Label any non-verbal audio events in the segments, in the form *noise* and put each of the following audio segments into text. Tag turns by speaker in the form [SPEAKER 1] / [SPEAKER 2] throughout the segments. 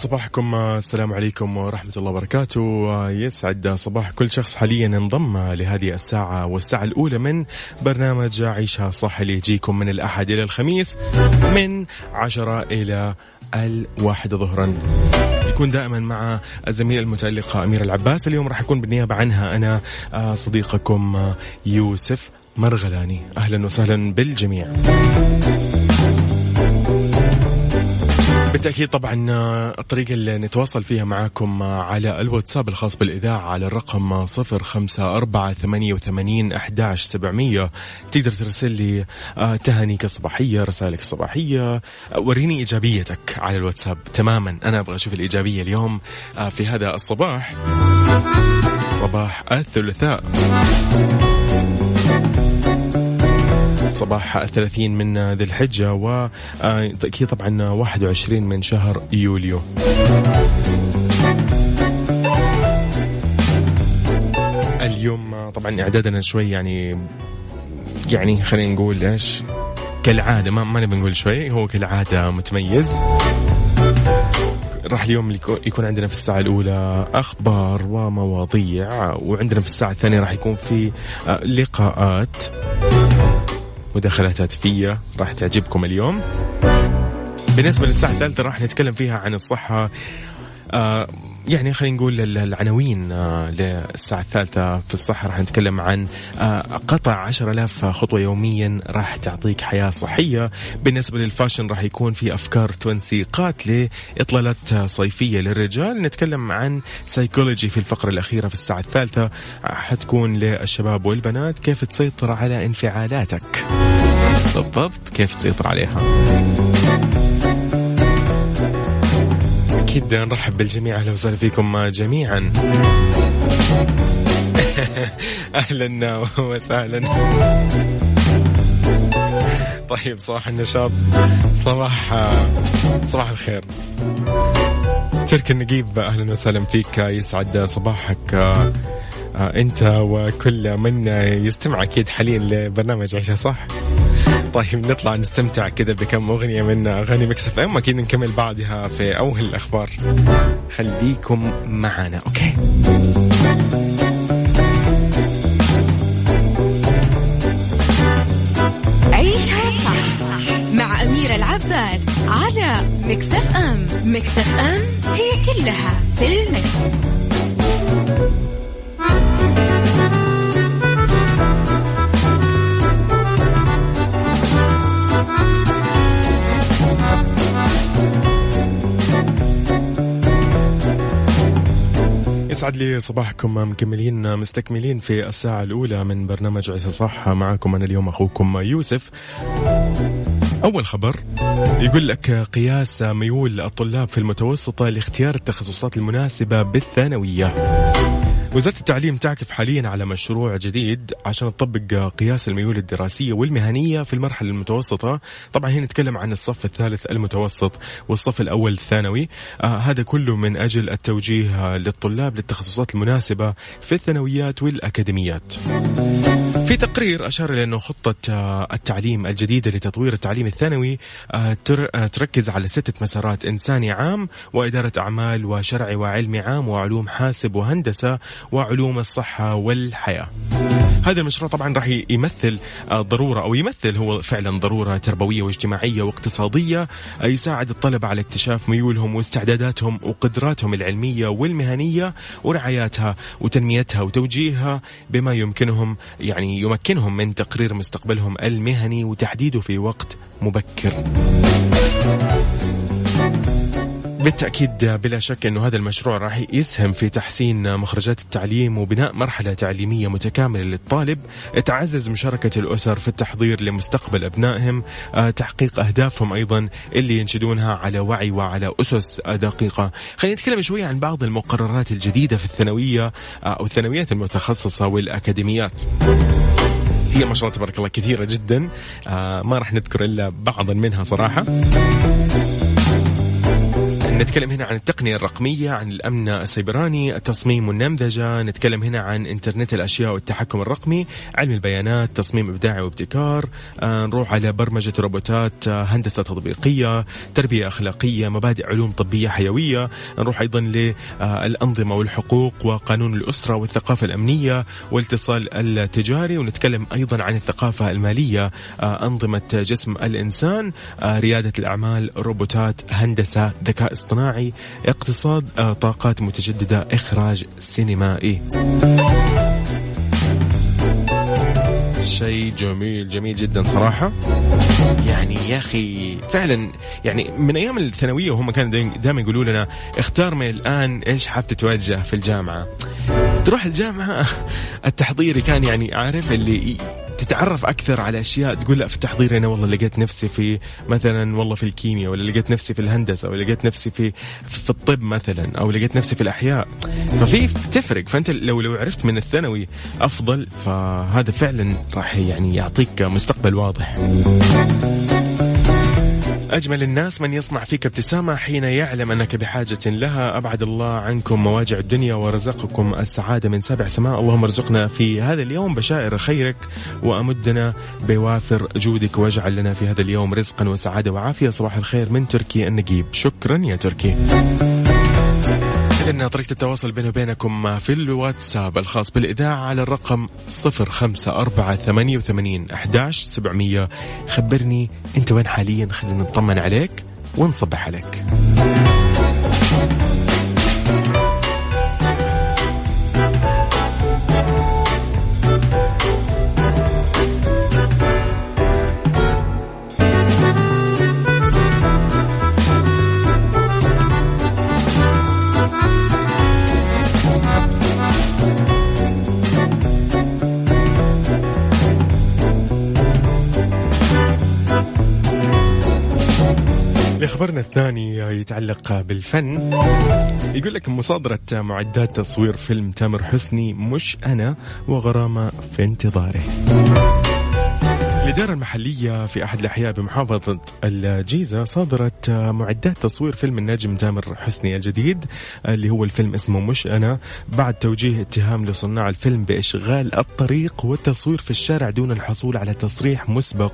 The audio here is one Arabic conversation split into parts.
[SPEAKER 1] صباحكم. السلام عليكم ورحمة الله وبركاته. يسعد صباح كل شخص حاليا انضم لهذه الساعة والساعة الأولى من برنامج عيشها صح اللي يجيكم من الأحد إلى الخميس من عشرة إلى الواحدة ظهرا. يكون دائما مع الزميلة المتألقة أميرة العباس. اليوم راح يكون بالنيابة عنها أنا صديقكم يوسف مرغلاني. أهلا وسهلا بالجميع. بالتأكيد طبعا الطريقة اللي نتواصل فيها معاكم على الواتساب الخاص بالإذاعة على الرقم صفر خمسة أربعة ثمانية وثمانين أحداش سبعمية. تقدر ترسل لي تهانيك الصباحية رسائلك الصباحية وريني إيجابيتك على الواتساب. تماما أنا أبغى أشوف الإيجابية اليوم في هذا الصباح. صباح الثلاثاء. صباح الثلاثين من ذي الحجة وأكيد طبعا 21 من شهر يوليو. اليوم طبعا إعدادنا شوي يعني يعني خلينا نقول إيش كالعادة ما, ما نبي نقول شوي هو كالعادة متميز. راح اليوم يكون عندنا في الساعة الأولى أخبار ومواضيع وعندنا في الساعة الثانية راح يكون في لقاءات. مداخلات هاتفية راح تعجبكم اليوم. بالنسبة للساعة الثالثة راح نتكلم فيها عن الصحة. آه يعني خلينا نقول العناوين آه للساعة الثالثة في الصحة. راح نتكلم عن آه قطع عشر ألاف خطوة يوميا راح تعطيك حياة صحية. بالنسبة للفاشن راح يكون في أفكار تنسيقات لإطلالات صيفية للرجال. نتكلم عن سيكولوجي في الفقرة الأخيرة في الساعة الثالثة. حتكون للشباب والبنات كيف تسيطر على انفعالاتك. بالضبط كيف تسيطر عليها. أكيد نرحب بالجميع. أهلا وسهلا فيكم جميعا. *laughs* أهلا وسهلا. طيب صباح النشاط. صباح صباح الخير. ترك النقيب أهلا وسهلا فيك. يسعد صباحك أنت وكل من يستمع أكيد حاليا لبرنامج عيشها صح؟ طيب نطلع نستمتع كذا بكم أغنية من أغاني Mix FM. أكيد نكمل بعدها في أول الأخبار. خليكم معنا okay؟
[SPEAKER 2] عيشها صح مع أميرة العباس على مكتف أم. مكتف أم هي كلها في المكس.
[SPEAKER 1] يسعد لي صباحكم مكملين مستكملين في الساعة الأولى من برنامج عيسى صح. معكم أنا اليوم أخوكم يوسف. أول خبر يقول لك قياس ميول الطلاب في المتوسطة لاختيار التخصصات المناسبة بالثانوية. وزارة التعليم تعكف حاليا على مشروع جديد عشان تطبق قياس الميول الدراسية والمهنية في المرحلة المتوسطة. طبعا هنا نتكلم عن الصف الثالث المتوسط والصف الأول الثانوي. آه هذا كله من أجل التوجيه للطلاب للتخصصات المناسبة في الثانويات والأكاديميات. في تقرير أشار إلى أنه خطة آه، التعليم الجديدة لتطوير التعليم الثانوي آه، آه، تركز على ستة مسارات إنساني عام وإدارة أعمال وشرعي وعلمي عام وعلوم حاسب وهندسة وعلوم الصحة والحياة. هذا المشروع طبعا راح يمثل ضرورة أو يمثل هو فعلا ضرورة تربوية واجتماعية واقتصادية يساعد الطلبة على اكتشاف ميولهم واستعداداتهم وقدراتهم العلمية والمهنية ورعاياتها وتنميتها وتوجيهها بما يمكنهم يعني يمكنهم من تقرير مستقبلهم المهني وتحديده في وقت مبكر. بالتأكيد بلا شك أنه هذا المشروع راح يسهم في تحسين مخرجات التعليم وبناء مرحلة تعليمية متكاملة للطالب. تعزز مشاركة الأسر في التحضير لمستقبل أبنائهم. آه، تحقيق أهدافهم أيضا اللي ينشدونها على وعي وعلى أسس دقيقة. خلينا نتكلم شوية عن بعض المقررات الجديدة في الثانوية آه، أو الثانويات المتخصصة والأكاديميات. هي ما شاء الله تبارك الله كثيرة جدا. آه ما راح نذكر إلا بعضا منها صراحة. نتكلم هنا عن التقنية الرقمية عن الأمن السيبراني التصميم والنمذجة. نتكلم هنا عن إنترنت الأشياء والتحكم الرقمي علم البيانات تصميم إبداعي وابتكار. آه نروح على برمجة روبوتات آه هندسة تطبيقية تربية أخلاقية مبادئ علوم طبية حيوية. نروح أيضا للأنظمة والحقوق وقانون الأسرة والثقافة الأمنية والاتصال التجاري. ونتكلم أيضا عن الثقافة المالية آه أنظمة جسم الإنسان آه ريادة الأعمال روبوتات هندسة ذكاء اصطناعي. اقتصاد آه، طاقات متجددة إخراج سينمائي. شيء جميل جميل جدا صراحة. يعني يا أخي فعلا يعني من أيام الثانوية وهم كانوا دائما يقولوا لنا اختار من الآن إيش حاب تتوجه في الجامعة. تروح الجامعة *laughs* التحضيري كان يعني عارف اللي تتعرف أكثر على أشياء؟ تقول لا في التحضير أنا والله لقيت نفسي في مثلا والله في الكيمياء ولا لقيت نفسي في الهندسة ولا لقيت نفسي في في الطب مثلا أو لقيت نفسي في الأحياء. ففي تفرق. فأنت لو لو عرفت من الثانوي أفضل فهذا فعلا راح يعني يعطيك مستقبل واضح. أجمل الناس من يصنع فيك ابتسامة حين يعلم أنك بحاجة لها. أبعد الله عنكم مواجع الدنيا ورزقكم السعادة من سبع سماء. اللهم ارزقنا في هذا اليوم بشائر خيرك وأمدنا بوافر جودك. واجعل لنا في هذا اليوم رزقا وسعادة وعافية. صباح الخير من تركي النقيب شكرا يا تركي. إذن طريقة التواصل بيني وبينكم في الواتساب الخاص بالإذاعة على الرقم صفر خمسة أربعة ثمانية وثمانين أحداش سبعمية. خبرني أنت وين حاليا خلينا نطمن عليك ونصبح عليك. خبرنا الثاني يتعلق بالفن. يقول لك مصادرة معدات تصوير فيلم تامر حسني مش أنا وغرامة في انتظاره. الإدارة المحلية في أحد الأحياء بمحافظة الجيزة صادرت معدات تصوير فيلم النجم تامر حسني الجديد اللي هو الفيلم اسمه مش أنا بعد توجيه اتهام لصناع الفيلم بإشغال الطريق والتصوير في الشارع دون الحصول على تصريح مسبق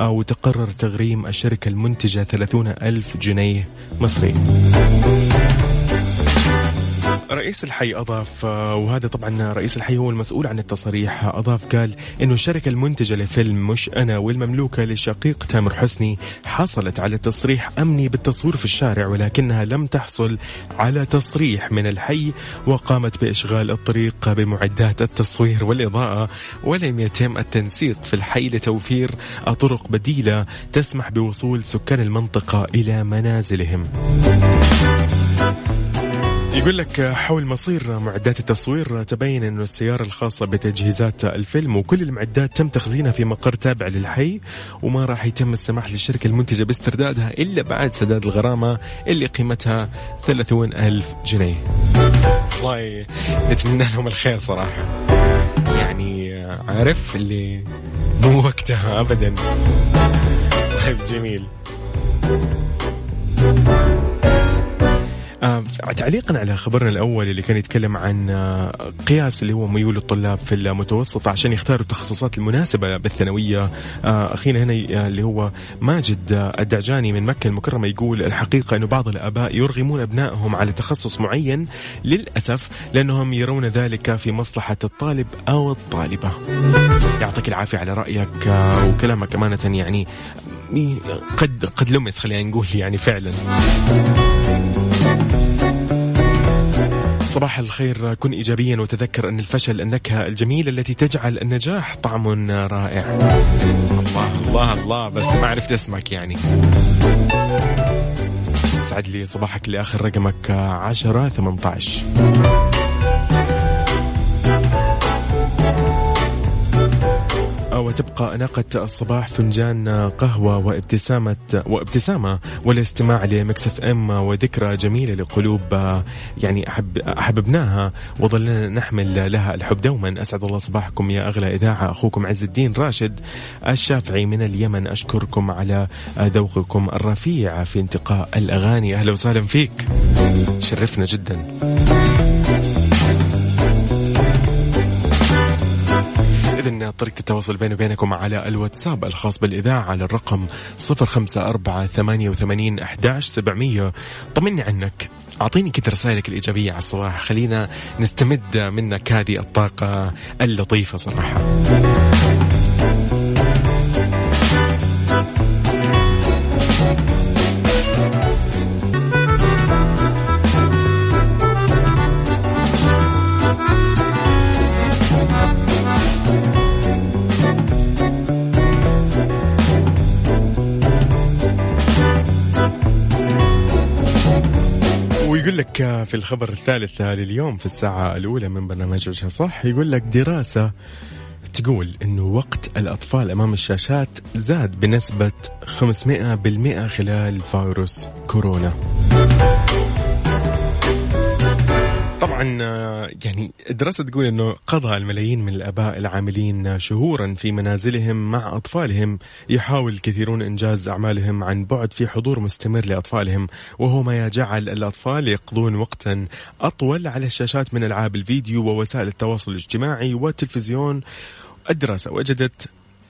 [SPEAKER 1] وتقرر تغريم الشركة المنتجة 30 ألف جنيه مصري. رئيس الحي أضاف وهذا طبعا رئيس الحي هو المسؤول عن التصاريح أضاف قال إنه الشركة المنتجة لفيلم مش أنا والمملوكة لشقيق تامر حسني حصلت على تصريح أمني بالتصوير في الشارع ولكنها لم تحصل على تصريح من الحي وقامت بإشغال الطريق بمعدات التصوير والإضاءة ولم يتم التنسيق في الحي لتوفير طرق بديلة تسمح بوصول سكان المنطقة إلى منازلهم. يقول لك حول مصير معدات التصوير تبين أن السيارة الخاصة بتجهيزات الفيلم وكل المعدات تم تخزينها في مقر تابع للحي وما راح يتم السماح للشركة المنتجة باستردادها إلا بعد سداد الغرامة اللي قيمتها 30 ألف جنيه. والله نتمنى لهم الخير صراحة. يعني عارف اللي مو وقتها أبدا. طيب جميل. تعليقا على خبرنا الأول اللي كان يتكلم عن آه قياس اللي هو ميول الطلاب في المتوسط عشان يختاروا التخصصات المناسبة بالثانوية. آه اخينا هنا آه اللي هو ماجد الدعجاني من مكة المكرمة يقول الحقيقة إنه بعض الآباء يرغمون أبنائهم على تخصص معين للأسف لأنهم يرون ذلك في مصلحة الطالب أو الطالبة. يعطيك العافية على رأيك وكلامك أمانة يعني قد قد لمس خلينا نقول يعني فعلا. صباح الخير كن ايجابيا وتذكر أن الفشل النكهة الجميلة التي تجعل النجاح طعم رائع. الله الله الله بس ما عرفت اسمك يعني. يسعد لي صباحك لآخر رقمك 10 18. وتبقى أناقة الصباح فنجان قهوة وابتسامة وابتسامة والاستماع ل Mix FM وذكرى جميلة لقلوب يعني أحب أحببناها وظلنا نحمل لها الحب دوما. أسعد الله صباحكم يا أغلى إذاعة. أخوكم عز الدين راشد الشافعي من اليمن. أشكركم على ذوقكم الرفيع في انتقاء الأغاني. أهلا وسهلا فيك. شرفنا جدا. طريقة التواصل بيني وبينكم على الواتساب الخاص بالإذاعة على الرقم صفر خمسة أربعة ثمانية وثمانين أحداش سبعمية. طمني عنك أعطيني كده رسائلك الإيجابية على الصباح. خلينا نستمد منك هذه الطاقة اللطيفة صراحة. في الخبر الثالث لليوم في الساعة الأولى من برنامج وجه صح؟ يقول لك دراسة تقول أنه وقت الأطفال أمام الشاشات زاد بنسبة 500% خلال فيروس كورونا. يعني الدراسة تقول أنه قضى الملايين من الآباء العاملين شهورا في منازلهم مع أطفالهم. يحاول الكثيرون إنجاز أعمالهم عن بعد في حضور مستمر لأطفالهم وهو ما جعل الأطفال يقضون وقتا أطول على الشاشات من ألعاب الفيديو ووسائل التواصل الاجتماعي والتلفزيون الدراسة وجدت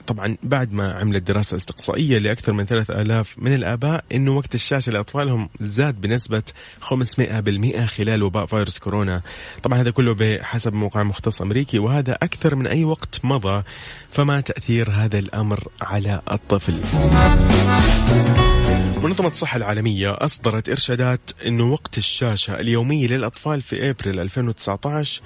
[SPEAKER 1] طبعا بعد ما عملت دراسة استقصائية لأكثر من 3000 من الآباء أنه وقت الشاشة لأطفالهم زاد بنسبة 500% خلال وباء فيروس كورونا. طبعا هذا كله بحسب موقع مختص أمريكي وهذا أكثر من أي وقت مضى فما تأثير هذا الأمر على الطفل. منظمة الصحة العالمية أصدرت إرشادات أنه وقت الشاشة اليومي للأطفال في أبريل 2019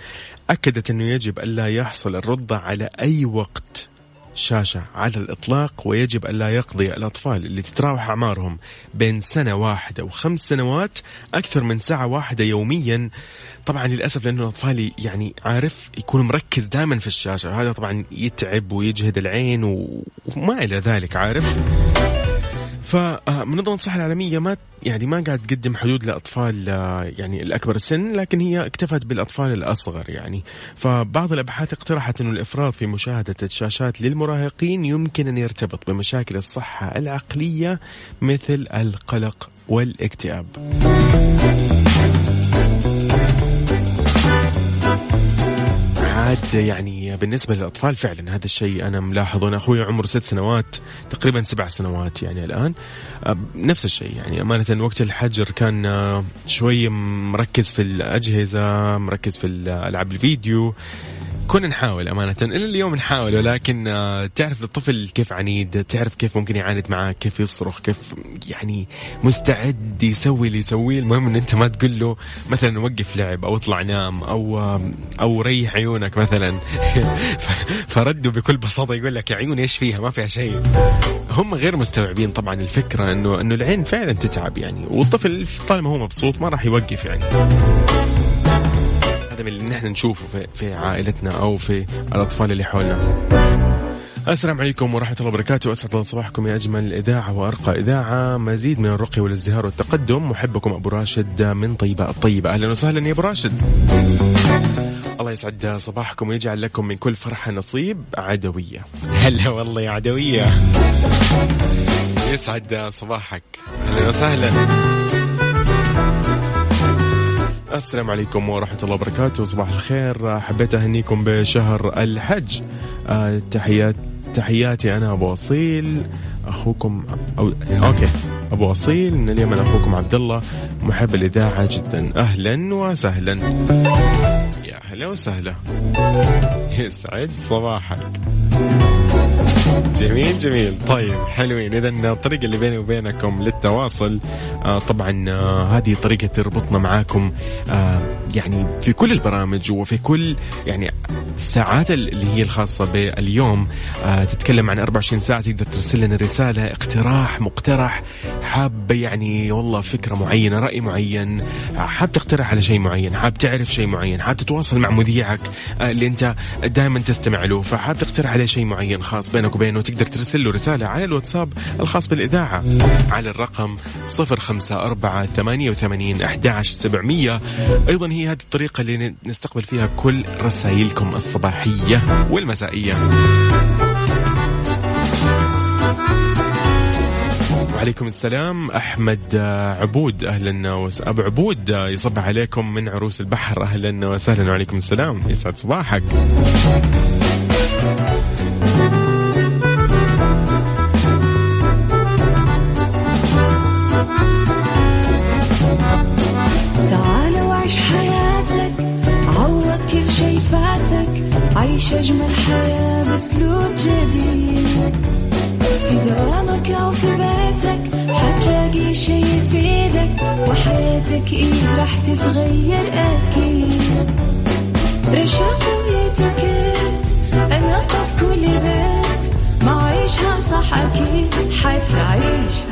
[SPEAKER 1] أكدت أنه يجب ألا يحصل الرضع على أي وقت. شاشة على الإطلاق ويجب ألا يقضي الأطفال اللي تتراوح أعمارهم بين سنة واحدة وخمس سنوات أكثر من ساعة واحدة يوميا. طبعا للأسف لأنه الأطفال يعني عارف يكون مركز دائما في الشاشة هذا طبعا يتعب ويجهد العين وما إلى ذلك عارف؟ فمنظمة الصحة العالمية ما يعني ما قاعد تقدم حدود لأطفال آه، يعني الأكبر سن لكن هي اكتفت بالأطفال الأصغر يعني. فبعض الأبحاث اقترحت أنه الإفراط في مشاهدة الشاشات للمراهقين يمكن أن يرتبط بمشاكل الصحة العقلية مثل القلق والاكتئاب. عاد يعني بالنسبة للأطفال فعلا هذا الشيء أنا ملاحظه. أنا أخوي عمره ست سنوات تقريبا سبع سنوات يعني الآن. نفس الشيء يعني أمانة وقت الحجر كان شوي مركز في الأجهزة مركز في ألعاب الفيديو. كنا نحاول أمانة. إلى اليوم نحاول ولكن آه، تعرف الطفل كيف عنيد تعرف كيف ممكن يعاند معك كيف يصرخ كيف يعني مستعد يسوي اللي يسويه. المهم أن أنت ما تقول له مثلا وقف لعب أو اطلع نام أو أو ريح عيونك مثلا. *laughs* فردوا بكل بساطة يقول لك يا عيوني إيش فيها؟ ما فيها شيء. هم غير مستوعبين طبعا الفكرة أنه أنه العين فعلا تتعب يعني. والطفل طالما هو مبسوط ما راح يوقف يعني. من اللي نحن نشوفه في, في عائلتنا أو في الأطفال اللي حولنا. السلام عليكم ورحمة الله وبركاته. أسعد الله صباحكم يا أجمل إذاعة وأرقى إذاعة. مزيد من الرقي والازدهار والتقدم. محبكم أبو راشد من طيبة الطيبة. أهلا وسهلا يا أبو راشد. الله يسعد صباحكم ويجعل لكم من كل فرحة نصيب عدوية. هلا والله يا عدوية. يسعد صباحك. أهلا وسهلا. السلام عليكم ورحمة الله وبركاته. صباح الخير. حبيت أهنيكم بشهر الحج. آه، تحيات تحياتي أنا أبو أصيل. أخوكم أو أوكي. أبو أصيل. من اليمن أخوكم عبد الله. محب الإذاعة جدا. أهلا وسهلا. يا أهلا وسهلا. يسعد صباحك. جميل جميل. طيب حلوين. اذا الطريقة اللي بيني وبينكم للتواصل آه طبعا آه هذه طريقة تربطنا معاكم آه يعني في كل البرامج وفي كل يعني الساعات اللي هي الخاصة باليوم آه تتكلم عن 24 ساعة تقدر ترسل لنا رسالة اقتراح مقترح حاب يعني والله فكرة معينة رأي معين حاب تقترح على شيء معين حاب تعرف شيء معين حاب تتواصل مع مذيعك آه اللي أنت دائما تستمع له فحاب تقترح عليه شيء معين خاص بينك وبينه تقدر ترسل له رسالة على الواتساب الخاص بالإذاعة على الرقم 054 88 11700 أيضا هي هذه الطريقة اللي نستقبل فيها كل رسائلكم الصباحية والمسائية. وعليكم السلام أحمد عبود أهلا وس... أبو عبود يصبح عليكم من عروس البحر. أهلا وسهلا وعليكم السلام يسعد صباحك.
[SPEAKER 3] أجمل حياة بأسلوب جديد. في دوامك أو في بيتك حتلاقي شي يفيدك وحياتك إيه راح تتغير أكيد. رشاق ويتوكيت أنا في كل بيت ما عيشها صح أكيد حتعيشها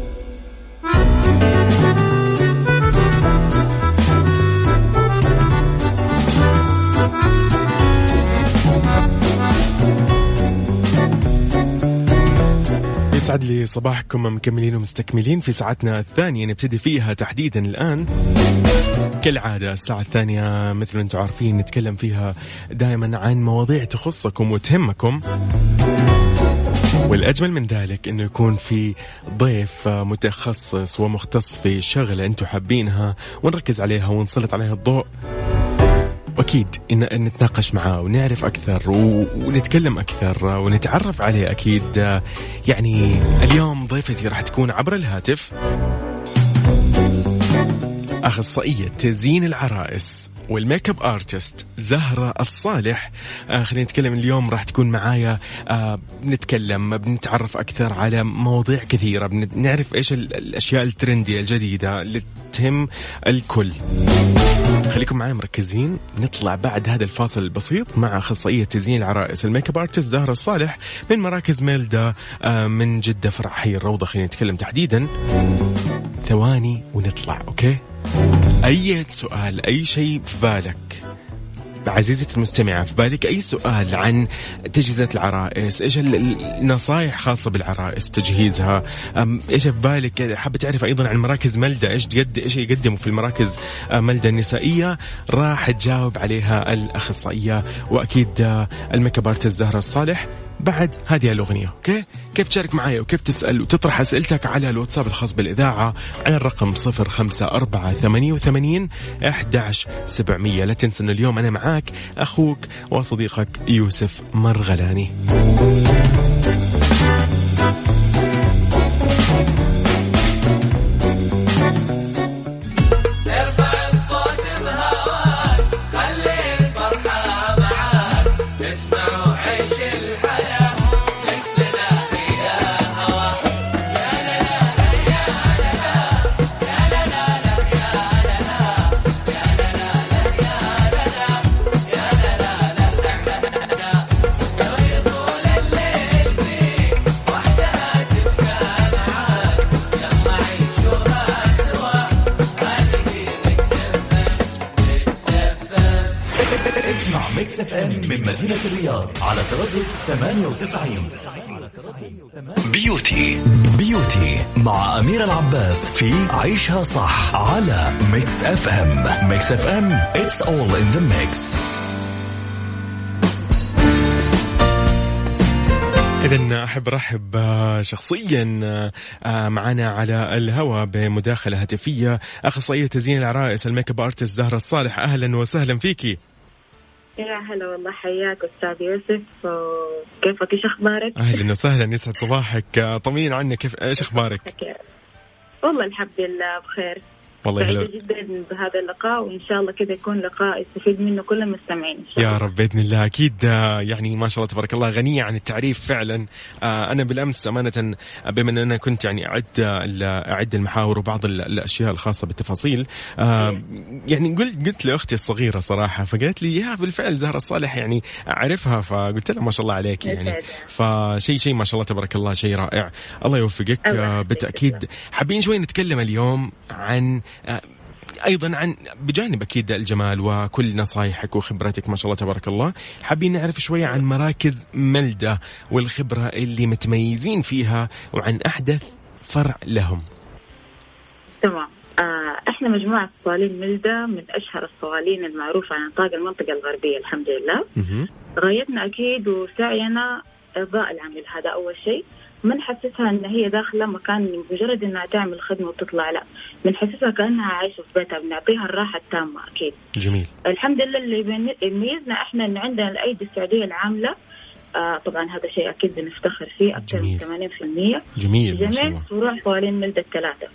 [SPEAKER 1] يسعد لي صباحكم مكملين ومستكملين في ساعتنا الثانية. نبتدي فيها تحديدا الآن. كالعادة الساعة الثانية مثل ما أنتم عارفين نتكلم فيها دائما عن مواضيع تخصكم وتهمكم. والأجمل من ذلك أنه يكون في ضيف متخصص ومختص في شغلة أنتم حابينها. ونركز عليها ونسلط عليها الضوء. وأكيد إن نتناقش معاه ونعرف أكثر ونتكلم أكثر ونتعرف عليه أكيد. يعني اليوم ضيفتي راح تكون عبر الهاتف أخصائية تزيين العرائس. وال make-up artist زهرة الصالح. آه خلينا نتكلم اليوم راح تكون معايا آه بنتكلم بنتعرف أكثر على مواضيع كثيرة بنعرف إيش ال- الأشياء الترندية الجديدة اللي تهم الكل. خليكم معي مركزين. نطلع بعد هذا الفاصل البسيط مع أخصائية تزيين العرائس ال make-up artist زهرة الصالح من مراكز ملدة آه، من جدة فرع حي الروضة. خلينا نتكلم تحديدا. ثواني ونطلع okay؟ أي سؤال أي شيء في بالك؟ عزيزتي المستمعة في بالك أي سؤال عن تجهيزات العرائس؟ إيش ال- ال- النصائح خاصة بالعرائس وتجهيزها؟ إيش في بالك؟ حابة تعرف أيضا عن مراكز ملدة إيش إيش يقدموا في المراكز آه، ملدة النسائية؟ راح تجاوب عليها الأخصائية وأكيد آه، ال make-up artist زهرة الصالح. بعد هذه الأغنية. okay؟ كيف تشارك معي وكيف تسأل وتطرح أسئلتك على الواتساب الخاص بالإذاعة؟ على الرقم 05488 11700 لا تنسى أن اليوم أنا معاك أخوك وصديقك يوسف مرغلاني.
[SPEAKER 4] عيشها صح على Mix FM Mix FM it's all in the mix.
[SPEAKER 1] إذا أحب أرحب آه، شخصيا آه، معنا على الهواء بمداخلة هاتفية. أخصائية تزيين العرائس ال make-up artist زهرة الصالح. أهلا وسهلا فيكي
[SPEAKER 5] يا هلا والله حياك أستاذ يوسف. كيفك؟ إيش أخبارك؟
[SPEAKER 1] أهلا وسهلا يسعد صباحك. آه، طمين عنك. كيف إيش أخبارك؟
[SPEAKER 5] والله الحمد لله بخير
[SPEAKER 1] والله
[SPEAKER 5] سعيدة جدا بهذا اللقاء وإن شاء الله كذا يكون لقاء يستفيد منه كل المستمعين.
[SPEAKER 1] يا. رب بإذن الله. أكيد آه، يعني ما شاء الله تبارك الله غنيه عن التعريف فعلا. آه، أنا بالأمس أمانة بما ان أنا كنت يعني أعد أعد المحاور وبعض ال- الأشياء الخاصة بالتفاصيل آه، يعني قلت قلت لأختي الصغيرة صراحة فقالت لي يا بالفعل زهرة الصالح يعني أعرفها. فقلت لها ما شاء الله عليك يعني. فشيء شيء ما شاء الله تبارك الله شيء رائع. الله يوفقك آه،. بالتأكيد. حابين شوي نتكلم اليوم عن آه، أيضا عن بجانب أكيد الجمال وكل نصايحك وخبرتك ما شاء الله تبارك الله. حابين نعرف شوية عن مراكز ملدة والخبرة اللي متميزين فيها وعن أحدث فرع لهم.
[SPEAKER 5] تمام. آه إحنا مجموعة صوالين ملدة من أشهر الصوالين المعروفة عن نطاق المنطقة الغربية الحمد لله. غايتنا أكيد وسعينا ارضاء العميل هذا أول شيء. ما نحسسها إن هي داخلة مكان مجرد إنها تعمل خدمة وتطلع لا. بنحسسها كأنها عايشة في بيتها بنعطيها الراحة التامة أكيد.
[SPEAKER 1] جميل.
[SPEAKER 5] الحمد لله اللي يميزنا إحنا إن عندنا الأيدي السعودية العاملة. آه طبعا هذا شيء أكيد بنفتخر فيه أكثر من
[SPEAKER 1] جميل.
[SPEAKER 5] 80%
[SPEAKER 1] جميل
[SPEAKER 5] جميع فروع صوالين ملدة الثلاثة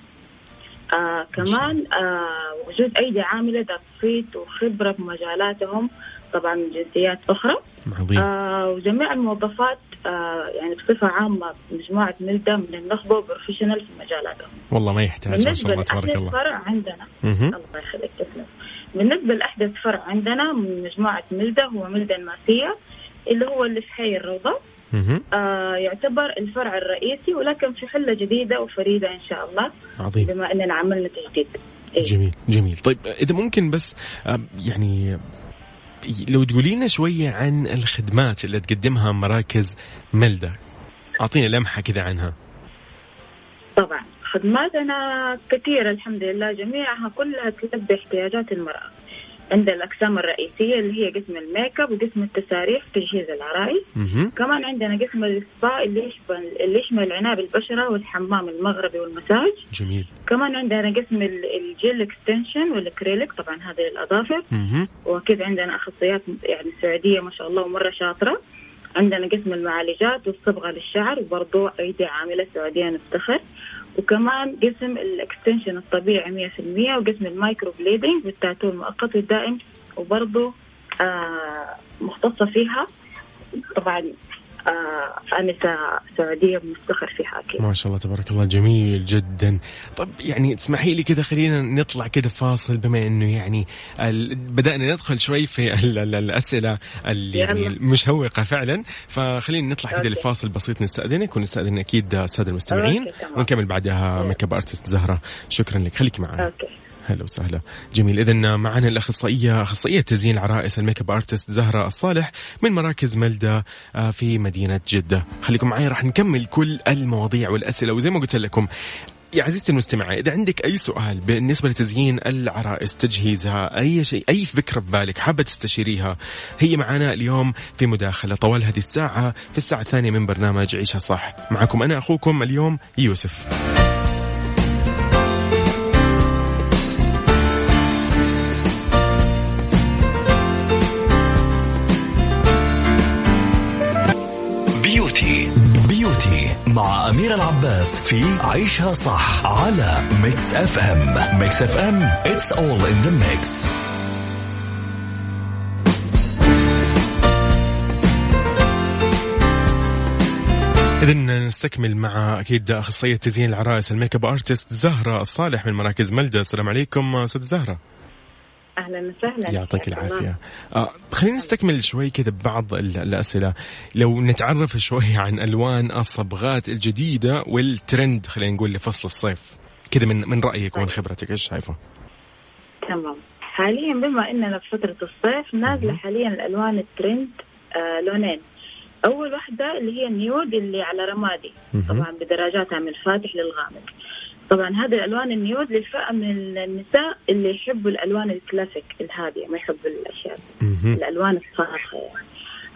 [SPEAKER 5] آه كمان آه وجود أيدي عاملة ذات صيت وخبرة في مجالاتهم. طبعا جنسيات أخرى.
[SPEAKER 1] عظيم.
[SPEAKER 5] آه وجميع الموظفات آه يعني بصفة عامة مجموعة ملدة من النخبة وبروفيشنال في مجالاتهم
[SPEAKER 1] والله ما يحتاج ما شاء الله تبارك الله.
[SPEAKER 5] فرع عندنا. الله يخليك تسلم. بالنسبة لأحدث فرع عندنا من مجموعة ملدة هو ملدة الماسية اللي هو اللي في حي الروضة. آه يعتبر الفرع الرئيسي ولكن في حلة جديدة وفريدة إن شاء الله
[SPEAKER 1] عظيم.
[SPEAKER 5] بما أننا عملنا تجديد. إيه.
[SPEAKER 1] جميل جميل. طيب إذا ممكن بس آه، يعني لو تقولي لنا شوية عن الخدمات اللي تقدمها مراكز ملدة. اعطينا لمحة كذا عنها.
[SPEAKER 5] طبعا خدماتنا كثيرة الحمد لله جميعها كلها تلبي احتياجات المرأة. عند الأقسام الرئيسية اللي هي قسم الميك أب وقسم التساريح تجهيز العرايس
[SPEAKER 1] مهم.
[SPEAKER 5] كمان عندنا قسم السبا اللي يشمل اللي يشمل العناية بالبشرة والحمام المغربي والمساج.
[SPEAKER 1] جميل.
[SPEAKER 5] كمان عندنا قسم ال- ال gel extension وال acrylic طبعا هذه للأظافر
[SPEAKER 1] مهم.
[SPEAKER 5] وأكيد عندنا أخصائيات يعني سعودية ما شاء الله ومرة شاطرة. عندنا قسم المعالجات والصبغة للشعر وبرضو ايدي عاملة سعودية نفتخر. وكمان قسم ال extension الطبيعي 100% وقسم ال microblading وال tattoo المؤقت والدائم وبرضو آه مختصة فيها. طبعا آه انسه سعودية بنفتخر فيها أكيد
[SPEAKER 1] ما شاء الله تبارك الله جميل جدا. طب يعني تسمحي لي كذا خلينا نطلع كذا فاصل بما إنه يعني ال... بدأنا ندخل شوي في ال... ال... الأسئلة اللي يعني
[SPEAKER 5] يلا.
[SPEAKER 1] المشوقة فعلا. فخلينا نطلع كذا. لفاصل بسيط نستأذنك ونستأذن أكيد السادة المستمعين. ونكمل بعدها make-up artist زهرة. شكرا لك. خليكي معنا.
[SPEAKER 5] okay.
[SPEAKER 1] هلا وسهلا. جميل اذا معنا الأخصائية أخصائية تزيين العرائس ال make-up artist زهرة الصالح من مراكز ملدة آه، في مدينة جدة. خليكم معي راح نكمل كل المواضيع والأسئلة. وزي ما قلت لكم يا عزيزتي المستمعة إذا عندك أي سؤال بالنسبة لتزيين العرائس تجهيزها أي شيء أي فكرة في بالك حابة تستشيريها هي معنا اليوم في مداخلة طوال هذه الساعة في الساعة الثانية من برنامج عيشها صح. معكم أنا أخوكم اليوم يوسف.
[SPEAKER 4] مع أمير العباس في عيشها صح على Mix FM Mix FM it's all in the mix.
[SPEAKER 1] إذا نستكمل مع أكيد أخصائية تزيين العرائس ال make-up artist زهرة الصالح من مراكز ملدة. السلام عليكم أستاذ زهرة.
[SPEAKER 5] أهلا وسهلا.
[SPEAKER 1] يعطيك. العافية. آه خلينا نستكمل شوي كذا ببعض ال- الأسئلة. لو نتعرف شوي عن ألوان الصبغات الجديدة والترند خلينا نقول لفصل الصيف. كذا من من رأيك ومن خبرتك إيش شايفه؟
[SPEAKER 5] تمام. حاليا بما إننا في فترة الصيف
[SPEAKER 1] نازلة.
[SPEAKER 5] حاليا الألوان الترند آه لونين. أول واحدة اللي هي ال nude اللي على رمادي. طبعا بدرجاتها من الفاتح للغامق. طبعا هذه الألوان ال nude للفئة من النساء اللي يحبوا الألوان الكلاسيك الهادية ما يحبوا
[SPEAKER 1] الأشياء.
[SPEAKER 5] الألوان الصارخة يعني.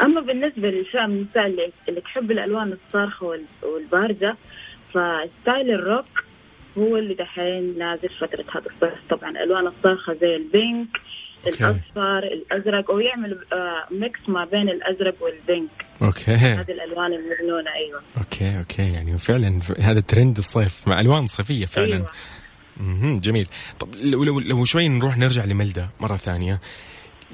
[SPEAKER 5] أما بالنسبة للفئة من النساء اللي, اللي تحب الألوان الصارخة وال- والبارزه ف style ال rock هو اللي دحين نازل فترة هذا الصيف طبعا الألوان الصارخة زي ال
[SPEAKER 1] pink.
[SPEAKER 5] الأصفر الأزرق ويعمل آه mix ما بين الأزرق وال
[SPEAKER 1] pink okay.
[SPEAKER 5] هذه الألوان المجنونه أيوه.
[SPEAKER 1] okay okay. يعني فعلا هذا ترند الصيف مع ألوان صيفية فعلا. مهم. جميل. طب لو لو, لو شوي نروح نرجع لملدة مرة ثانية.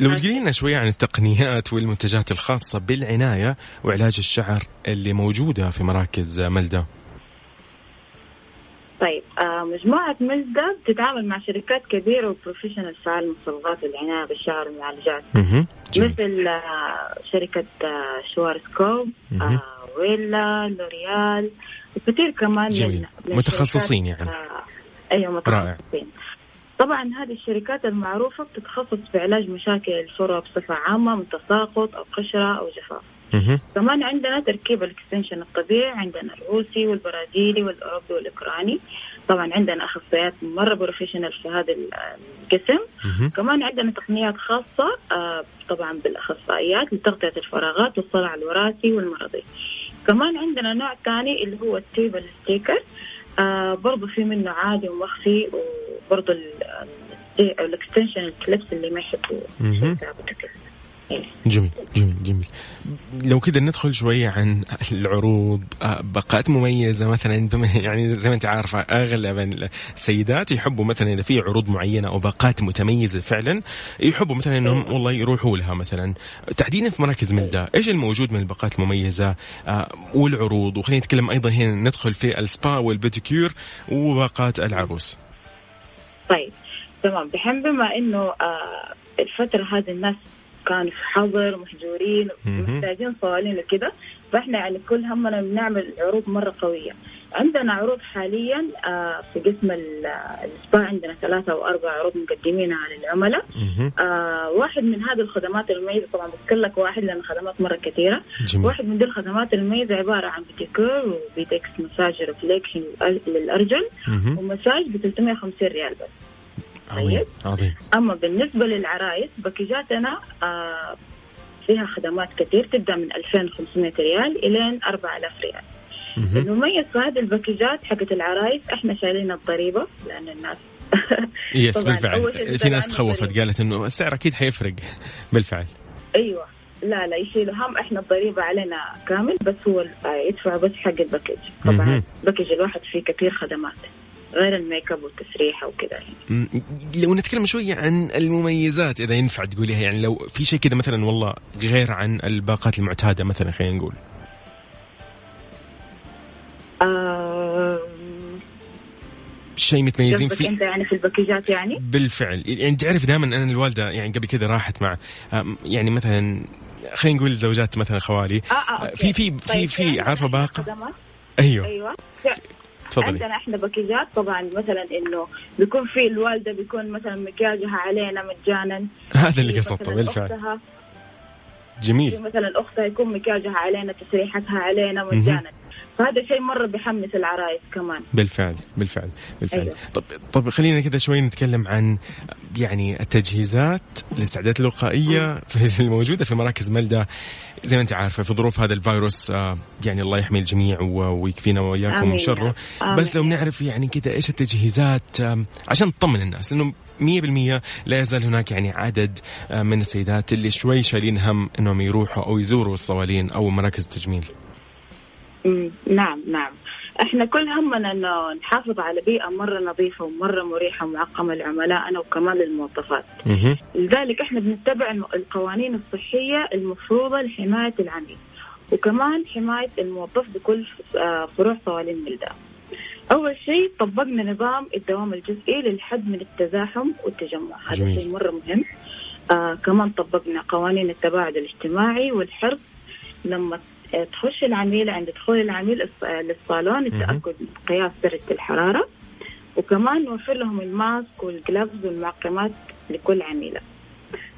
[SPEAKER 1] لو
[SPEAKER 5] okay.
[SPEAKER 1] تقولي لنا شوية عن التقنيات والمنتجات الخاصة بالعناية وعلاج الشعر اللي موجودة في مراكز ملدة.
[SPEAKER 5] طيب آه مجموعة ملدة بتتعامل مع شركات كبيرة و professional في عالم الصبغات والعناية بالشعر والمعالجات. مثل آه شركة آه Schwarzkopf Wella L'Oréal وكثير كمان
[SPEAKER 1] جميل.
[SPEAKER 5] من-
[SPEAKER 1] متخصصين يعني.
[SPEAKER 5] أيوه
[SPEAKER 1] رائع.
[SPEAKER 5] متخصصين طبعا هذه الشركات المعروفة بتتخصص في علاج مشاكل الفروة بصفة عامة من تساقط أو قشرة أو جفاف. كمان عندنا تركيب ال extension الطبيعي عندنا الروسي والبرازيلي والاوروبي والأوكراني. طبعا عندنا أخصائيات مرة professional في هذا القسم. كمان عندنا تقنيات خاصة آه، طبعا بالأخصائيات لتغطية الفراغات والصلع الوراثي والمرضي. كمان عندنا نوع ثاني اللي هو ال tape sticker آه برضه في منه عادي ومخفي وبرضه ال- ال- ال extension ال clips اللي ما يحبوا
[SPEAKER 1] جميل جميل جميل. لو كده ندخل شوية عن العروض باقات مميزة مثلا يعني زي ما أنت عارفة أغلب السيدات يحبوا مثلا إذا في عروض معينة أو باقات متميزة فعلا يحبوا مثلا إنهم والله يروحوا لها مثلا. تحديدا في مراكز ملدا إيش الموجود من الباقات المميزة؟ آه، والعروض وخلينا نتكلم أيضا هنا ندخل في السبا والبيديكير وباقات العروس.
[SPEAKER 5] طيب تمام. دحين بما إنه آه الفترة هذه الناس كانوا في حظر محجورين. محتاجين صوالين وكذا فإحنا يعني كل همنا بنعمل عروض مرة قوية عندنا عروض حاليا آه في قسم ال- السبا عندنا ثلاثة أو أربع عروض مقدمينها للعملاء
[SPEAKER 1] مهم.
[SPEAKER 5] آه واحد من هذه الخدمات المميزة طبعا بذكر لك واحد لأن خدمات مرة كثيرة
[SPEAKER 1] جميل
[SPEAKER 5] واحد من دي الخدمات المميزة عبارة عن pedicure وبيدكس massage reflection للأرجل. ومساج ب 350 ريال بس
[SPEAKER 1] عظيم عظيم.
[SPEAKER 5] أما بالنسبة للعرايس باكجاتنا آه فيها خدمات كثير تبدأ من 2500 ريال إلين 4000 ريال. المميز في هذه الباكجات حقت العرايس إحنا شايلين الضريبه لأن الناس *laughs* yes
[SPEAKER 1] بالفعل. في ناس تخوفت. قالت إنه السعر أكيد حيفرق. *laughs* بالفعل.
[SPEAKER 5] أيوه. لا لا يشيلوا هم إحنا الضريبة علينا كامل بس هو يدفع بس حق ال
[SPEAKER 1] package.
[SPEAKER 5] طبعا ال package الواحد فيه كثير خدمات. غير الميك اب والتسريحة وكذا يعني.
[SPEAKER 1] لو نتكلم شوية عن المميزات إذا ينفع تقوليها يعني لو في شيء كذا مثلا والله غير عن الباقات المعتادة مثلا خلينا نقول.
[SPEAKER 5] آه
[SPEAKER 1] شيء متميزين فيه
[SPEAKER 5] أنت يعني في الباكجات يعني؟
[SPEAKER 1] بالفعل. يعني تعرف دائما أنا الوالدة يعني قبل كذا راحت مع يعني مثلا خلينا نقول زوجات مثلا خوالي.
[SPEAKER 5] آه okay.
[SPEAKER 1] في في في
[SPEAKER 5] طيب
[SPEAKER 1] في عارفة
[SPEAKER 5] إحنا
[SPEAKER 1] باقة؟
[SPEAKER 5] خدمات
[SPEAKER 1] أيوه.
[SPEAKER 5] أيوه.
[SPEAKER 1] تفضلي.
[SPEAKER 5] عندنا إحنا باكجات طبعا مثلا إنه بيكون في الوالدة بيكون مثلا مكياجها علينا مجانا. *laughs*
[SPEAKER 1] هذا اللي قصدته بالفعل. جميل.
[SPEAKER 5] مثلا أختها يكون مكياجها علينا تسريحتها علينا مجانا. فهذا شيء مرة بيحمس العرايس كمان
[SPEAKER 1] بالفعل بالفعل بالفعل
[SPEAKER 5] أيوة.
[SPEAKER 1] طب طب خلينا كذا شوي نتكلم عن يعني التجهيزات الاستعدادات الوقائيه *laughs* الموجودة في مراكز ملدة زي ما انت عارفة في ظروف هذا الفيروس آه، يعني الله يحمي الجميع ويكفينا
[SPEAKER 5] وإياكم.
[SPEAKER 1] من شره. بس لو بنعرف يعني كذا إيش التجهيزات عشان نطمن الناس انه 100% لا يزال هناك يعني عدد آه، من السيدات اللي شوي شايلين هم إنهم يروحوا أو يزوروا الصوالين أو مراكز التجميل
[SPEAKER 5] نعم نعم إحنا كل همنا انه نحافظ على بيئة مرة نظيفة ومرة مريحة ومعقمة لعملائنا وكمان للموظفات. لذلك إحنا بنتبع القوانين الصحية المفروضة لحماية العميل وكمان حماية الموظف بكل آه، فروع صوالين ملدا. أول شيء طبقنا نظام الدوام الجزئي للحد من التزاحم والتجمع هذا. شيء مرة مهم آه كمان طبقنا قوانين التباعد الاجتماعي والحرص لما تخش العميل عند دخول العميل للصالون التاكد من قياس درجة الحرارة وكمان نوفر لهم ال mask وال gloves والمعقمات لكل عميلة.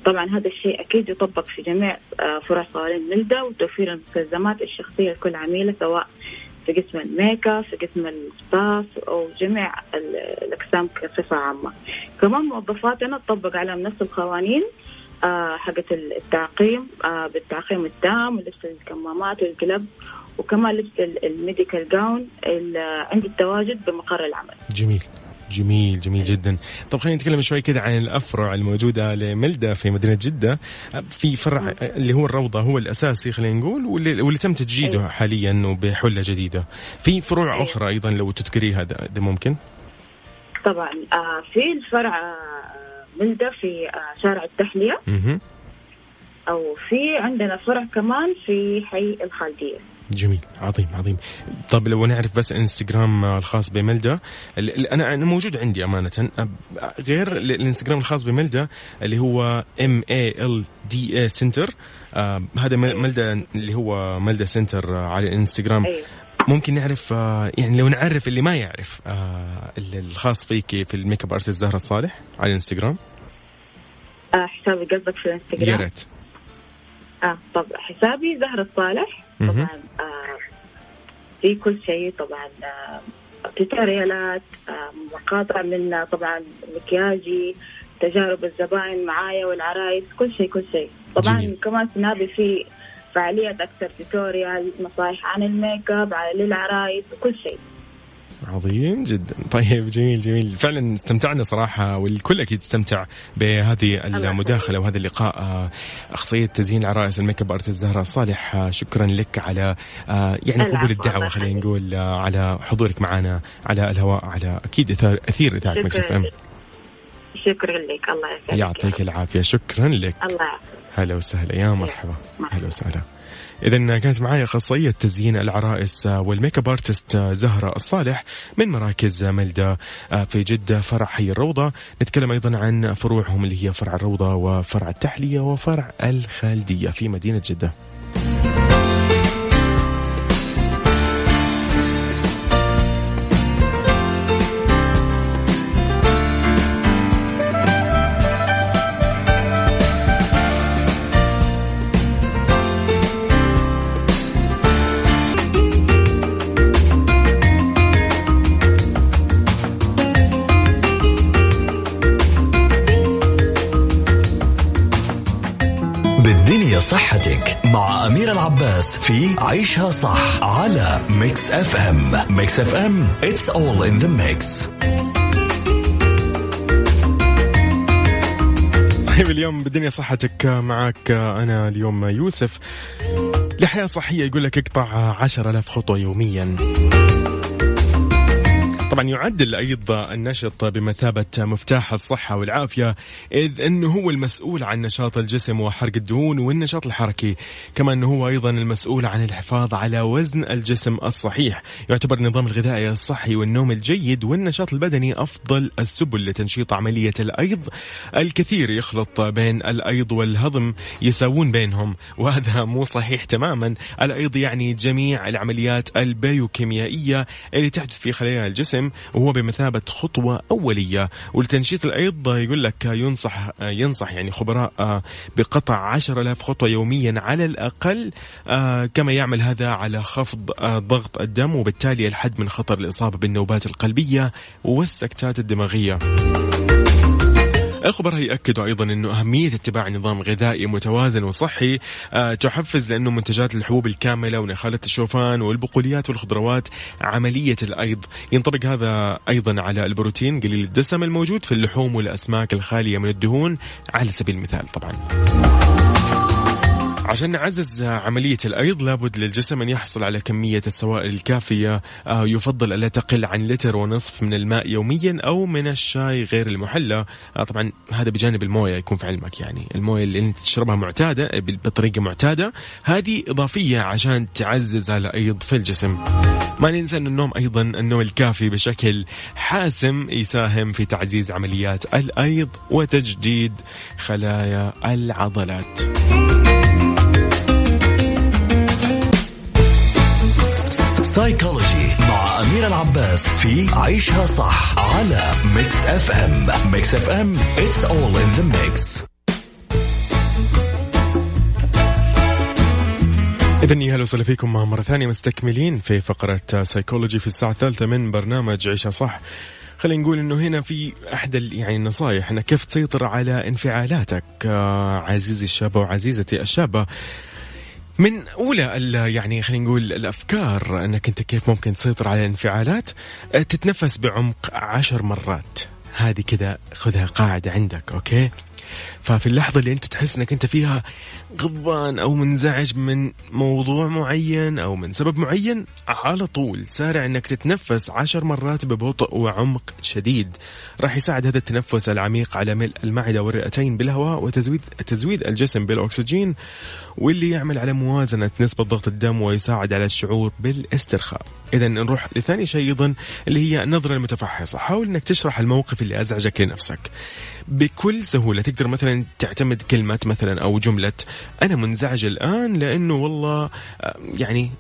[SPEAKER 5] طبعا هذا الشيء أكيد يطبق في جميع آه، فروع صالون ملدا وتوفير المستلزمات الشخصية لكل عميلة سواء في قسم الميك أب في قسم ال spas أو جميع الأقسام بصفة عامة. كمان موظفاتنا تطبق عليهم نفس القوانين حقت التعقيم آه بالتعقيم التام ولبس الكمامات والقلب وكمان لبس الميديكال جاون عند التواجد بمقر العمل.
[SPEAKER 1] جميل. جميل جميل جدا. طب خلينا نتكلم شوي كذا عن الأفرع الموجودة لملدا في مدينة جدة. في فرع اللي هو الروضة هو الأساسي خلينا نقول واللي, واللي تم تجديده أيوه. حاليا وبحلة جديدة. في فروع أيوه. أخرى أيضا لو تذكريها ده ممكن؟
[SPEAKER 5] طبعا آه في الفرع آه ملدا في آه شارع التحليه أو في عندنا فرع كمان في حي الخالدية.
[SPEAKER 1] جميل عظيم عظيم. طب لو نعرف بس إنستغرام الخاص بملدا أنا أنا موجود عندي أمانة. غير الإنستغرام الخاص بملدا اللي هو M I L D A center هذا ملدا اللي هو ملدا center على الانستغرام أيوه. ممكن نعرف آه، يعني لو نعرف اللي ما يعرف آه، الخاص فيك في ال makeup artist زهرة الصالح على الانستغرام.
[SPEAKER 5] آه حسابي قصدك في الانستغرام؟
[SPEAKER 1] يا ريت.
[SPEAKER 5] آه طب حسابي زهرة الصالح طبعا آه في كل شيء طبعا آه توتوريالات آه مقاطع من طبعا مكياجي تجارب الزباين معايا والعرايس كل شيء كل شيء. طبعا جميل. كمان سنابي في فعاليات أكثر tutorial نصائح عن الميك أب للعرايس وكل شيء.
[SPEAKER 1] عظيم جدا. طيب جميل جميل. فعلا استمتعنا صراحة والكل أكيد استمتع بهذه المداخلة وهذا اللقاء. أخصائية تزيين العرائس ال makeup artist زهرة صالح شكرا لك على يعني قبول الدعوة خلينا نقول على حضورك معنا على الهواء على أكيد أثير إذاعة Mix FM.
[SPEAKER 5] شكرا لك. الله يسعدك
[SPEAKER 1] يعطيك العافية. شكرا لك.
[SPEAKER 5] الله يعافيك.
[SPEAKER 1] هلا وسهلا. يا مرحبا. هلا وسهلا. إذا كانت معي أخصائية تزيين العرائس وال makeup artist زهرة الصالح من مراكز ملدا في جدة فرع حي الروضة. نتكلم أيضا عن فروعهم اللي هي فرع الروضة وفرع التحلية وفرع الخالدية في مدينة جدة.
[SPEAKER 4] أمير العباس في عيشها صح على Mix FM Mix FM it's all in the mix.
[SPEAKER 1] طيب اليوم بالدنيا صحتك معك أنا اليوم يوسف. لحياة صحية يقول لك اقطع عشر ألاف خطوة يوميا. طبعا يعد الأيض النشط بمثابة مفتاح الصحة والعافية إذ أنه هو المسؤول عن نشاط الجسم وحرق الدهون والنشاط الحركي كما أنه هو أيضا المسؤول عن الحفاظ على وزن الجسم الصحيح. يعتبر النظام الغذائي الصحي والنوم الجيد والنشاط البدني أفضل السبل لتنشيط عملية الأيض الكثير. يخلط بين الأيض والهضم يساوون بينهم وهذا مو صحيح تماما. الأيض يعني جميع العمليات البيوكيميائية اللي تحدث في خلايا الجسم. وهو بمثابة خطوة أولية ولتنشيط الأيض يقول لك ينصح ينصح يعني خبراء آه، بقطع 10000 خطوة يوميا على الأقل آه، كما يعمل هذا على خفض آه، ضغط الدم وبالتالي الحد من خطر الإصابة بالنوبات القلبية والسكتات الدماغية. الخبراء يأكدوا أيضا أنه أهمية اتباع نظام غذائي متوازن وصحي آه، تحفز لأنه منتجات الحبوب الكاملة ونخالة الشوفان والبقوليات والخضروات عملية الأيض. ينطبق هذا أيضا على البروتين قليل الدسم الموجود في اللحوم والأسماك الخالية من الدهون على سبيل المثال طبعا. عشان نعزز عملية الأيض لابد للجسم أن يحصل على كمية السوائل الكافية. آه، يفضل ألا تقل عن لتر ونصف من الماء يوميا أو من الشاي غير المحلى. آه، طبعا هذا بجانب الموية يكون في علمك يعني. الموية اللي أنت تشربها معتادة بطريقة معتادة. هذه إضافية عشان تعزز الأيض في الجسم. ما ننسى أن النوم أيضا النوم الكافي بشكل حاسم يساهم في تعزيز عمليات الأيض وتجديد خلايا العضلات.
[SPEAKER 4] سايكولوجي مع أمير العباس في عيشها صح على Mix FM Mix FM it's all in the mix.
[SPEAKER 1] إذا يا هلا وسهلا فيكم مرة ثانية مستكملين في فقرة سايكولوجي في الساعة الثالثة من برنامج عيشها صح. خلينا نقول إنه هنا في أحد يعني النصائح إنك كيف تسيطر على انفعالاتك آه عزيزي الشاب وعزيزتي الشابة. من أولى يعني خلينا نقول الأفكار أنك أنت كيف ممكن تسيطر على الانفعالات آه، تتنفس بعمق عشر مرات. هذه كذا خذها قاعدة عندك okay؟ ففي اللحظة اللي أنت تحس أنك أنت فيها غضبان أو منزعج من موضوع معين أو من سبب معين على طول سارع أنك تتنفس عشر مرات ببطء وعمق شديد. راح يساعد هذا التنفس العميق على ملء المعدة والرئتين بالهواء وتزويد تزويد الجسم بالأكسجين واللي يعمل على موازنة نسبة ضغط الدم ويساعد على الشعور بالاسترخاء. إذا نروح لثاني شيء أيضا اللي هي النظرة المتفحصة. حاول أنك تشرح الموقف اللي أزعجك لنفسك. بكل سهولة تقدر مثلا تعتمد كلمة مثلا أو جملة أنا منزعج الآن لأنه والله آه، يعني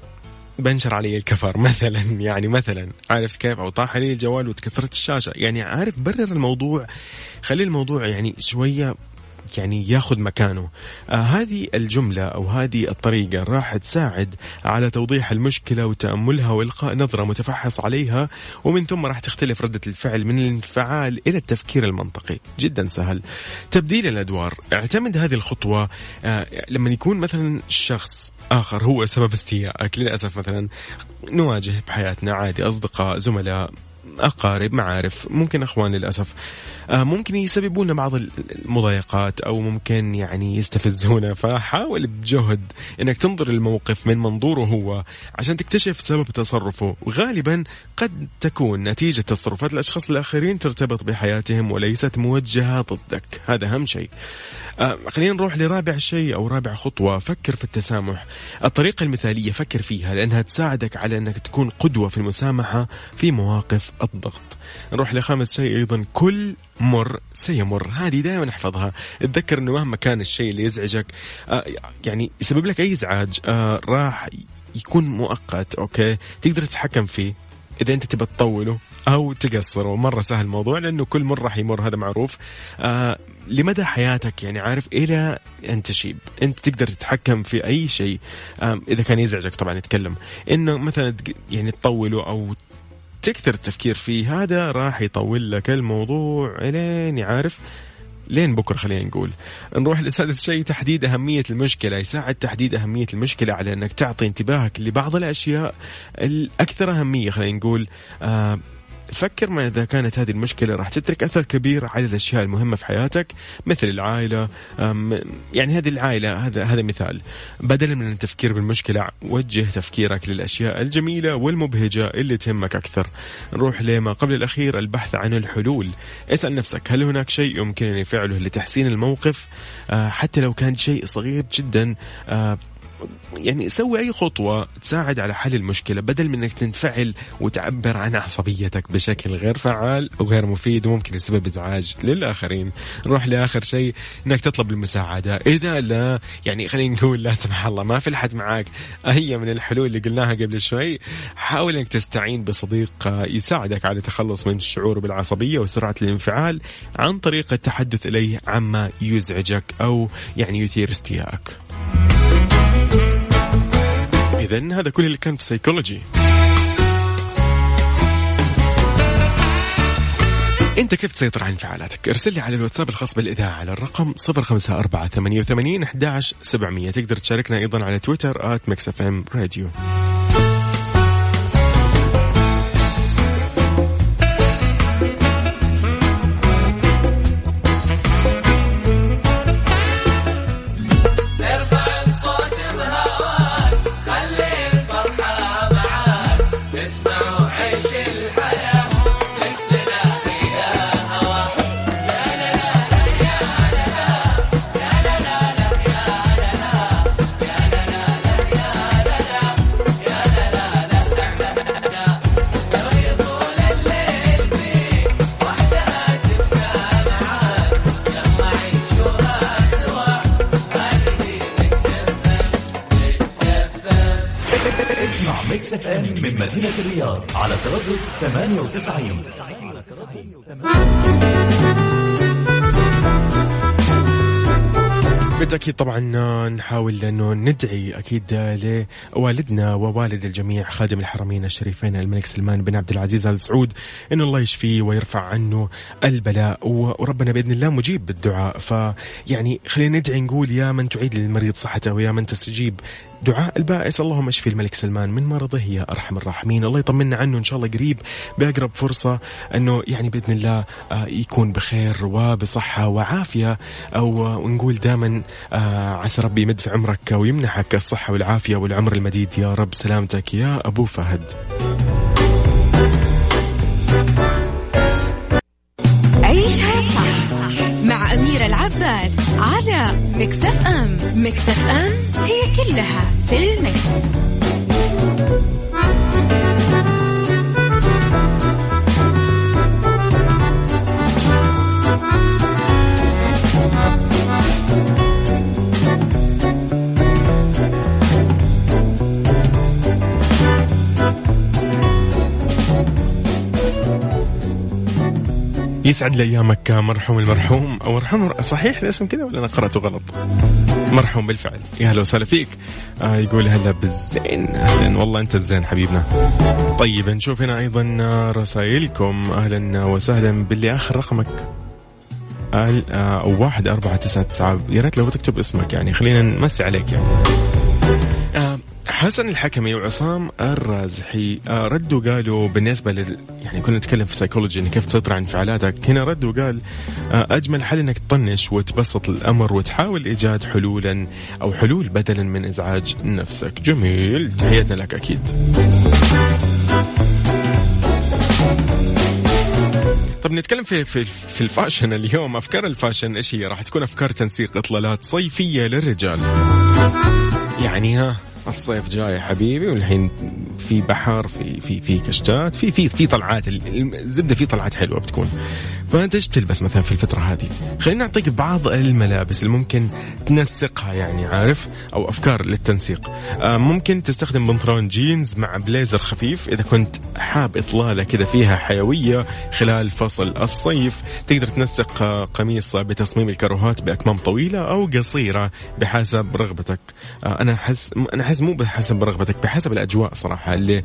[SPEAKER 1] بنشر علي الكفر *laughs* مثلا يعني مثلا عارف كيف؟ أو طاح علي الجوال وتكسرت الشاشة. يعني عارف برر الموضوع خلي الموضوع يعني شوية يعني ياخذ مكانه. آه هذه الجملة أو هذه الطريقة راح تساعد على توضيح المشكلة وتأملها وإلقاء نظرة متفحص عليها ومن ثم راح تختلف ردة الفعل من الانفعال إلى التفكير المنطقي. جدا سهل. تبديل الأدوار. اعتمد هذه الخطوة آه لما يكون مثلا شخص آخر هو سبب استيائك. للأسف مثلا نواجه بحياتنا عادي أصدقاء زملاء أقارب معارف ممكن أخوان للأسف. ممكن يسببون بعض المضايقات أو ممكن يعني يستفزونا *laughs* فحاول بجهد إنك تنظر الموقف من منظوره هو عشان تكتشف سبب تصرفه. وغالبا قد تكون نتيجة تصرفات الأشخاص الآخرين ترتبط بحياتهم وليست موجهة ضدك. هذا أهم شيء. آه خلينا نروح لرابع شيء أو رابع خطوة. فكر في التسامح. الطريقة المثالية فكر فيها لأنها تساعدك على أنك تكون قدوة في المسامحة في مواقف الضغط. نروح لخامس شيء أيضا. كل مر سيمر. هذه دائما أحفظها. اتذكر إنه مهما كان الشيء اللي يزعجك آه يعني يسبب لك أي إزعاج آه راح يكون مؤقت أوكي؟ تقدر تتحكم فيه إذا أنت تبى تطوله أو تقصره. مرة سهل الموضوع لأنه كل مره راح يمر هذا معروف. آه لمدى حياتك يعني عارف إلى أن تشيب. أنت تقدر تتحكم في أي شيء آه إذا كان يزعجك طبعا نتكلم إنه مثلا يعني تطوله أو تكثر التفكير فيه هذا راح يطول لك الموضوع إلين يعرف لين بكرة خلينا نقول. نروح لسادس شيء تحديد أهمية المشكلة. يساعد تحديد أهمية المشكلة على أنك تعطي انتباهك لبعض الأشياء الأكثر أهمية خلينا نقول آه فكر ما إذا كانت هذه المشكلة راح تترك أثر كبير على الأشياء المهمة في حياتك مثل العائلة يعني هذه العائلة هذا هذا مثال. بدلا من التفكير بالمشكلة وجه تفكيرك للأشياء الجميلة والمبهجة اللي تهمك أكثر. نروح لما قبل الأخير البحث عن الحلول. اسأل نفسك هل هناك شيء يمكنني فعله لتحسين الموقف؟ آه، حتى لو كان شيء صغير جدا آه، يعني سوي أي خطوة تساعد على حل المشكلة بدل من إنك تنفعل وتعبر عن عصبيتك بشكل غير فعال وغير مفيد وممكن يسبب إزعاج للآخرين. نروح لآخر شيء إنك تطلب المساعدة. إذا لا يعني خلينا نقول لا سمح الله ما في أحد معاك. هي من الحلول اللي قلناها قبل شوي. حاول إنك تستعين بصديق يساعدك على التخلص من الشعور بالعصبية وسرعة الانفعال عن طريق التحدث إليه عما يزعجك أو يعني يثير استيائك. إذا هذا كل اللي كان في سيكولوجي أنت كيف تسيطر على انفعالاتك؟ ارسل لي على الواتساب الخاص بالإذاعة على الرقم 054 11 700 تقدر تشاركنا أيضا على تويتر at
[SPEAKER 4] اسمع Mix FM من مدينة الرياض على تردد 98
[SPEAKER 1] بالتأكيد طبعا نحاول أنه ندعي أكيد لوالدنا ووالد الجميع خادم الحرمين الشريفين الملك سلمان بن عبد العزيز آل سعود أنه الله يشفيه ويرفع عنه البلاء وربنا بإذن الله مجيب بالدعاء. فيعني خلينا ندعي نقول يا من تعيد للمريض صحته ويا من تستجيب دعاء البائس. اللهم اشفي الملك سلمان من مرضه يا أرحم الراحمين. الله يطمنا عنه إن شاء الله قريب بأقرب فرصة إنه يعني بإذن الله آه، يكون بخير وبصحة وعافية. أو نقول دائما آه، عسى ربي يمد في عمرك ويمنحك الصحة والعافية والعمر المديد. يا رب سلامتك يا أبو فهد.
[SPEAKER 2] عيشها أميرة العباس على مكتف أم مكتف أم هي كلها في المكس.
[SPEAKER 1] يسعد لي ايامك مرحوم المرحوم أو مرحوم صحيح الاسم كذا ولا أنا قراته غلط؟ مرحوم بالفعل. يا هلا وسهلا فيك. آه يقول هلا بالزين. أهلا. والله أنت الزين حبيبنا. طيب نشوف هنا أيضا رسائلكم. أهلا وسهلا باللي آخر رقمك. آه أو واحد أربعة تسعة تسعة. يا ريت لو تكتب اسمك يعني. خلينا نمسي عليك يعني. آه حسن الحكمي وعصام الرازحي. آه، ردوا قالوا بالنسبة لل يعني كنا نتكلم في سايكولوجي كيف تسيطر على انفعالاتك. هنا رد وقال آه، أجمل حل إنك تطنش وتبسط الأمر وتحاول إيجاد حلولا أو حلول بدلا من إزعاج نفسك. جميل. تحياتنا لك أكيد. طب نتكلم في في في الفاشن اليوم. أفكار الفاشن إيش هي؟ راح تكون أفكار تنسيق إطلالات صيفية للرجال. يعني ها الصيف جاي حبيبي والحين في بحر في في في كشتات في في في طلعات الزبدة في طلعات حلوة بتكون. فأنت إيش بتلبس مثلا في الفترة هذه؟ خلينا نعطيك بعض الملابس اللي ممكن تنسقها يعني عارف؟ أو أفكار للتنسيق. آه، ممكن تستخدم بنطلون جينز مع بليزر خفيف إذا كنت حاب إطلالة كذا فيها حيوية خلال فصل الصيف. تقدر تنسق آه، قميص بتصميم الكروهات بأكمام طويلة أو قصيرة بحسب رغبتك. آه، أنا أحس أنا أحس مو بحسب رغبتك بحسب الأجواء صراحة اللي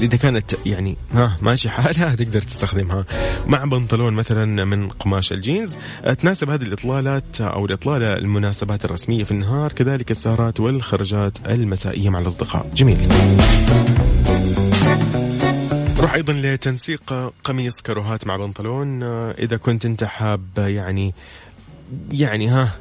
[SPEAKER 1] إذا كانت يعني ها ماشي حالها تقدر تستخدمها. مع بنطلون مثلا من قماش الجينز تناسب هذه الإطلالات أو الإطلالة المناسبات الرسمية في النهار كذلك السهرات والخرجات المسائية مع الأصدقاء. جميل. روح أيضا لتنسيق قميص كروهات مع بنطلون. إذا كنت أنت حاب يعني يعني ها.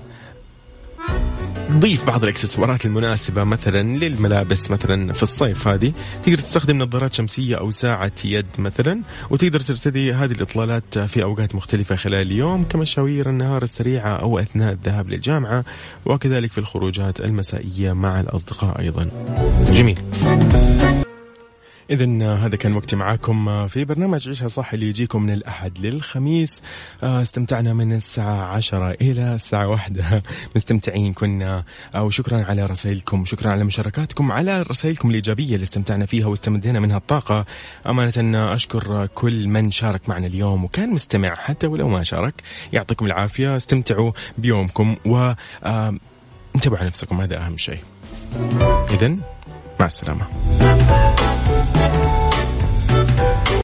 [SPEAKER 1] نضيف بعض الإكسسوارات المناسبة مثلا للملابس مثلا في الصيف هذه. تقدر تستخدم نظارات شمسية أو ساعة يد مثلا وتقدر ترتدي هذه الإطلالات في أوقات مختلفة خلال اليوم كمشاوير النهار السريعة أو أثناء الذهاب للجامعة وكذلك في الخروجات المسائية مع الأصدقاء أيضا. جميل. إذا هذا كان وقتي معاكم في برنامج عيشها صح اللي يجيكم من الأحد للخميس. آه، استمتعنا من الساعة عشرة إلى الساعة واحدة. *laughs* مستمتعين كنا آه، وشكرا على رسائلكم. شكرا على مشاركاتكم على رسائلكم الإيجابية اللي استمتعنا فيها واستمدينا منها الطاقة. أمانة أشكر كل من شارك معنا اليوم وكان مستمع حتى ولو ما شارك. يعطيكم العافية. استمتعوا بيومكم و آه، انتبهوا على نفسكم هذا أهم شيء. إذا مع السلامة.